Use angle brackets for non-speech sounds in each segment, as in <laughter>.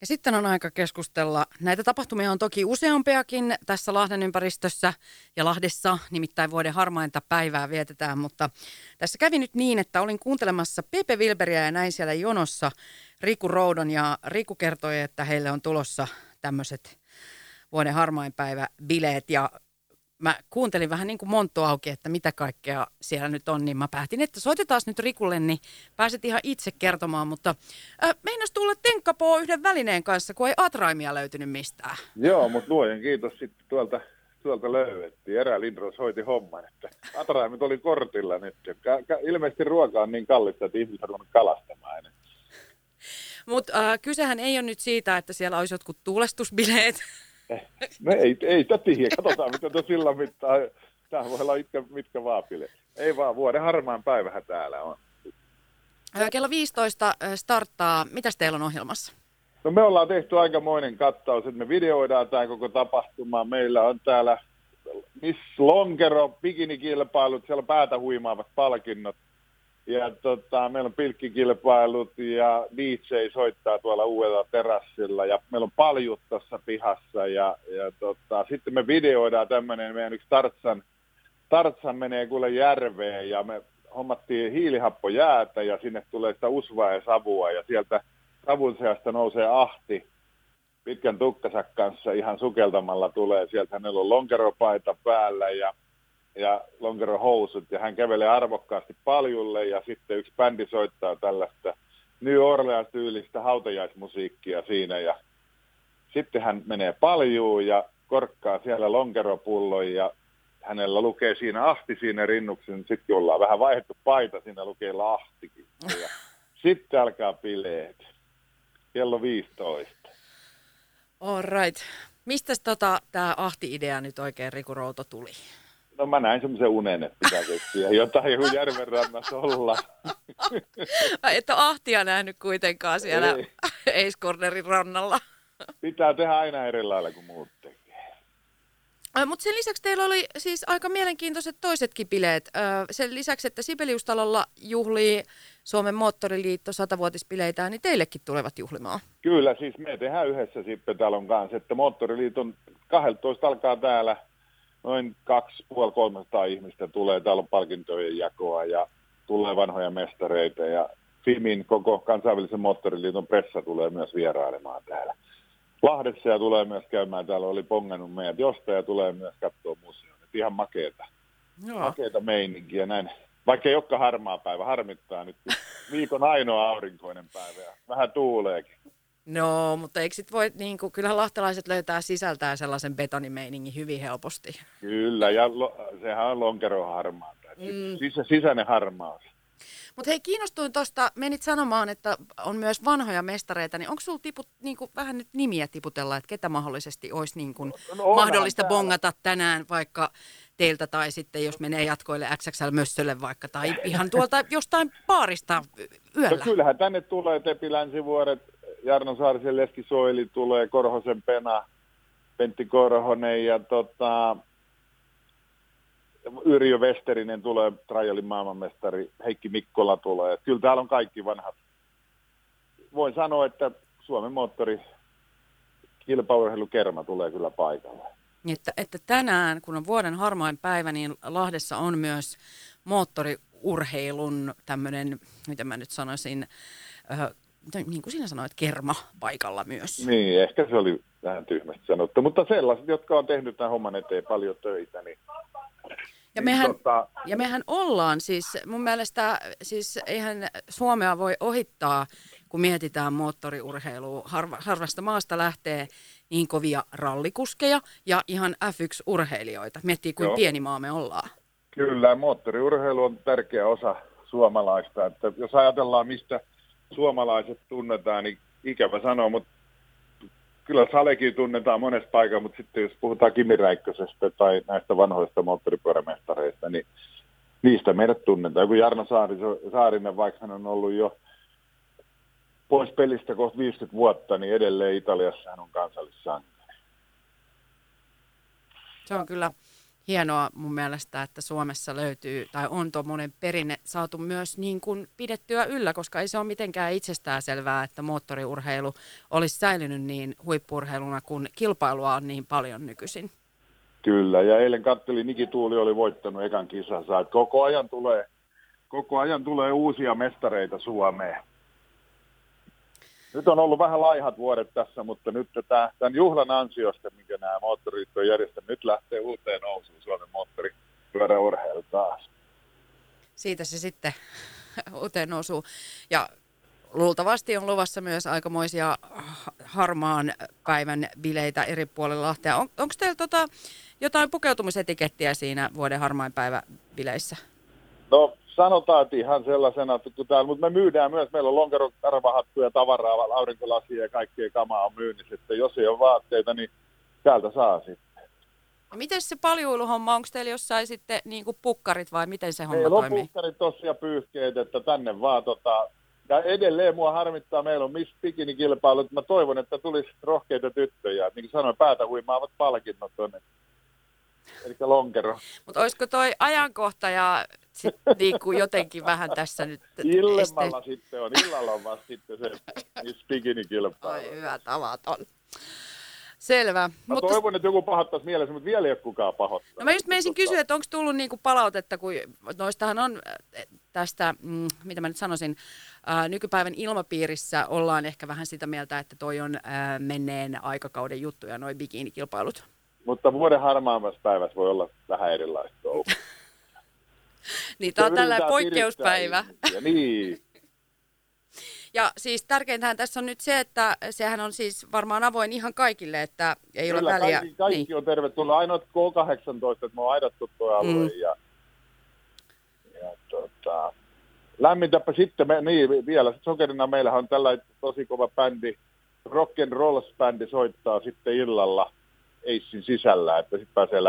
Ja sitten on aika keskustella. Näitä tapahtumia on toki useampiakin tässä Lahden ympäristössä ja Lahdessa, nimittäin vuoden harmainta päivää vietetään, mutta tässä kävi nyt niin, että olin kuuntelemassa Pepe Wilberiä ja näin siellä jonossa. Riku Roudon ja Riku kertoi, että heille on tulossa tämmöiset vuoden harmainpäivä bileet ja mä kuuntelin vähän niin kuin monttu auki, että mitä kaikkea siellä nyt on, niin mä päätin, että soitetaan nyt Rikulle, niin pääset ihan itse kertomaan, mutta äh, meinas tulla tenkkapoo yhden välineen kanssa, kun ei atraimia löytynyt mistään. Joo, mutta luojen kiitos sitten tuolta, tuolta löydettiin. Erä Lindros hoiti homman, että atraimit oli kortilla nyt. ilmeisesti ruoka on niin kallista, että ihmiset on kalastamaan. Mutta äh, kysehän ei ole nyt siitä, että siellä olisi jotkut tuulestusbileet, No ei, ei sitä tiedä. Katsotaan, mitä tuo sillä mittaa. Tämä voi olla mitkä, mitkä vaapille. Ei vaan, vuoden harmaan päivähän täällä on. Kello 15 starttaa. Mitäs teillä on ohjelmassa? No me ollaan tehty aikamoinen kattaus, että me videoidaan tämä koko tapahtuma. Meillä on täällä Miss Lonkero, bikinikilpailut, siellä päätä huimaavat palkinnot. Ja tota, meillä on pilkkikilpailut ja DJ soittaa tuolla uudella terassilla ja meillä on paljut tuossa pihassa ja, ja tota, sitten me videoidaan tämmöinen, meidän yksi Tartsan, Tartsan menee kuule järveen ja me hommattiin hiilihappojäätä ja sinne tulee sitä usvaa ja savua ja sieltä savun seasta nousee ahti pitkän tukkasak kanssa ihan sukeltamalla tulee. Sieltä hänellä on lonkeropaita päällä ja ja lonkerohousut ja hän kävelee arvokkaasti paljulle ja sitten yksi bändi soittaa tällaista New Orleans-tyylistä hautajaismusiikkia siinä ja sitten hän menee paljuun ja korkkaa siellä lonkeropullon ja hänellä lukee siinä ahti siinä rinnuksen, sitten ollaan vähän vaihdettu paita, siinä lukee lahtikin. Ja <laughs> sitten alkaa bileet. Kello 15. All right. Mistä tota, tämä ahti-idea nyt oikein Riku Routo tuli? No mä näin semmoisen unen, että pitää keksiä <laughs> jotain joku järven rannassa olla. <laughs> Et ole ahtia nähnyt kuitenkaan siellä Eiskornerin rannalla. Pitää tehdä aina eri lailla kuin muut. Mutta sen lisäksi teillä oli siis aika mielenkiintoiset toisetkin bileet. Sen lisäksi, että Sibeliustalolla juhlii Suomen moottoriliitto satavuotispileitä, niin teillekin tulevat juhlimaan. Kyllä, siis me tehdään yhdessä Sippetalon kanssa, että Moottoriliiton 12 alkaa täällä – noin 2,5-300 ihmistä tulee, täällä on palkintojen jakoa ja tulee vanhoja mestareita ja FIMin koko kansainvälisen moottoriliiton pressa tulee myös vierailemaan täällä. Lahdessa ja tulee myös käymään, täällä oli pongannut meidät jostain ja tulee myös katsoa museon. ihan makeeta, Joo. makeeta meininkiä näin. Vaikka ei olekaan harmaa päivä, harmittaa nyt. <laughs> Viikon ainoa aurinkoinen päivä ja vähän tuuleekin. No, mutta eikö sit voi, niin kuin, kyllähän lahtelaiset löytää sisältään sellaisen betonimeiningin hyvin helposti. Kyllä, ja lo, sehän on lonkero harmaa. Mm. Sisä, sisäinen harmaus. Mutta hei, kiinnostuin tuosta, menit sanomaan, että on myös vanhoja mestareita, niin onko sinulla tiput, niin kuin, vähän nyt nimiä tiputella, että ketä mahdollisesti olisi niin kuin, no, no mahdollista täällä. bongata tänään vaikka teiltä tai sitten jos menee jatkoille XXL-mössölle vaikka tai ihan tuolta jostain paarista yöllä? No kyllähän tänne tulee Tepi Länsivuoret, Jarno Saarisen Leski Soili tulee, Korhosen Pena, Pentti Korhonen ja tota, Yrjö Westerinen tulee, Trajalin maailmanmestari, Heikki Mikkola tulee. Kyllä täällä on kaikki vanhat. Voin sanoa, että Suomen moottori kilpaurheilukerma tulee kyllä paikalle. Että, että tänään, kun on vuoden harmain päivä, niin Lahdessa on myös moottoriurheilun tämmöinen, miten mä nyt sanoisin, niin kuin sinä sanoit, kerma paikalla myös. Niin, ehkä se oli vähän tyhmästi sanottu, mutta sellaiset, jotka on tehnyt tämän homman eteen paljon töitä, niin ja mehän, niin, tota... ja mehän ollaan siis, mun mielestä siis eihän Suomea voi ohittaa, kun mietitään moottoriurheilua. Harva, harvasta maasta lähtee niin kovia rallikuskeja ja ihan F1-urheilijoita. Miettii, kuin Joo. pieni maa me ollaan. Kyllä, moottoriurheilu on tärkeä osa suomalaista. Että jos ajatellaan, mistä suomalaiset tunnetaan, niin ikävä sanoa, mutta kyllä Salekin tunnetaan monesta paikasta, mutta sitten jos puhutaan Kimi Räikkösestä tai näistä vanhoista moottoripyörämestareista, niin niistä meidät tunnetaan. Joku Jarno Saarinen, vaikka hän on ollut jo pois pelistä kohta 50 vuotta, niin edelleen Italiassa hän on kansallissankari. Se on kyllä hienoa mun mielestä, että Suomessa löytyy tai on tuommoinen perinne saatu myös niin kuin pidettyä yllä, koska ei se ole mitenkään itsestään selvää, että moottoriurheilu olisi säilynyt niin huippurheiluna, kun kilpailua on niin paljon nykyisin. Kyllä, ja eilen kattelin, Niki Tuuli oli voittanut ekan kisansa, että koko ajan tulee, koko ajan tulee uusia mestareita Suomeen. Nyt on ollut vähän laihat vuodet tässä, mutta nyt tämän juhlan ansiosta, minkä nämä moottoriliitto on järjestänyt, nyt lähtee uuteen nousuun Suomen moottoripyöräurheilu taas. Siitä se sitten <laughs> uuteen nousuun. Ja luultavasti on luvassa myös aikamoisia harmaan päivän bileitä eri puolilla Lahtea. On, onko teillä tota, jotain pukeutumisetikettiä siinä vuoden harmaan päivä bileissä? No sanotaan, että ihan sellaisena, että kun täällä, mutta me myydään myös, meillä on lonkerokarvahattuja, tavaraa, aurinkolasia ja kaikkea kamaa on myynnissä, että jos ei ole vaatteita, niin täältä saa sitten. Ja miten se paljuiluhomma, onko teillä jossain sitten niin kuin pukkarit vai miten se homma meillä toimii? Meillä on pukkarit tosiaan pyyhkeet, että tänne vaan tota, ja edelleen mua harmittaa, meillä on Miss Bikini-kilpailut, mä toivon, että tulisi rohkeita tyttöjä. Niin kuin sanoin, päätä huimaavat palkinnot tuonne eli lonkero. Mutta olisiko toi ajankohta ja sit niinku jotenkin vähän tässä nyt... <laughs> Illemmalla este... sitten on, illalla on vasta sitten se Miss Bikini-kilpailu. Ai hyvä tavaton. Selvä. Mä mutta... toivon, että joku pahoittaisi mielessä, mutta vielä ei ole kukaan pahoittanut. No mä just meisin kysyä, että onko tullut niinku palautetta, kun noistahan on tästä, mm, mitä mä nyt sanoisin, ää, nykypäivän ilmapiirissä ollaan ehkä vähän sitä mieltä, että toi on ää, menneen aikakauden juttuja, noin bikinikilpailut. Mutta vuoden harmaammassa päivässä voi olla vähän erilaista niin, tämä on tällainen poikkeuspäivä. Niin. <laughs> Ja siis tärkeintähän tässä on nyt se, että sehän on siis varmaan avoin ihan kaikille, että ei Kyllä, ole väliä. Kaikki, kaikki niin. on tervetullut. Ainoa K18, että me on aidattu tuo alue mm. ja, ja tota, lämmitäpä sitten, me, niin vielä sokerina meillähän on tällainen tosi kova bändi, rock and roll bändi soittaa sitten illalla Eissin sisällä, että sitten pääsee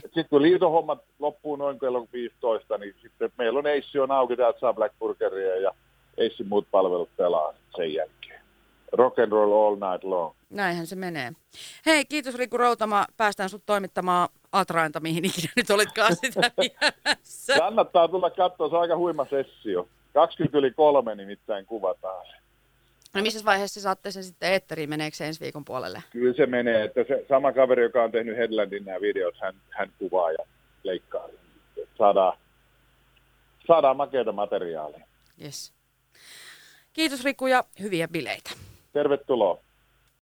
Sitten kun liitohommat loppuu noin kello 15, niin sitten meillä on Eissi on auki, täältä saa Black Burgeria ja Eissin muut palvelut pelaa sen jälkeen. Rock and roll all night long. Näinhän se menee. Hei, kiitos Riku Routama. Päästään sut toimittamaan Atrainta, mihin ikinä nyt olitkaan sitä <laughs> viemässä. Kannattaa tulla katsoa, se on aika huima sessio. 20 yli kolme nimittäin kuvataan se. No missä vaiheessa saatte sen sitten eetteriin, meneekö se ensi viikon puolelle? Kyllä se menee, että se sama kaveri, joka on tehnyt Headlandin nämä videot, hän, hän kuvaa ja leikkaa. Saadaan, saadaan makeita materiaalia. Yes. Kiitos Riku ja hyviä bileitä. Tervetuloa.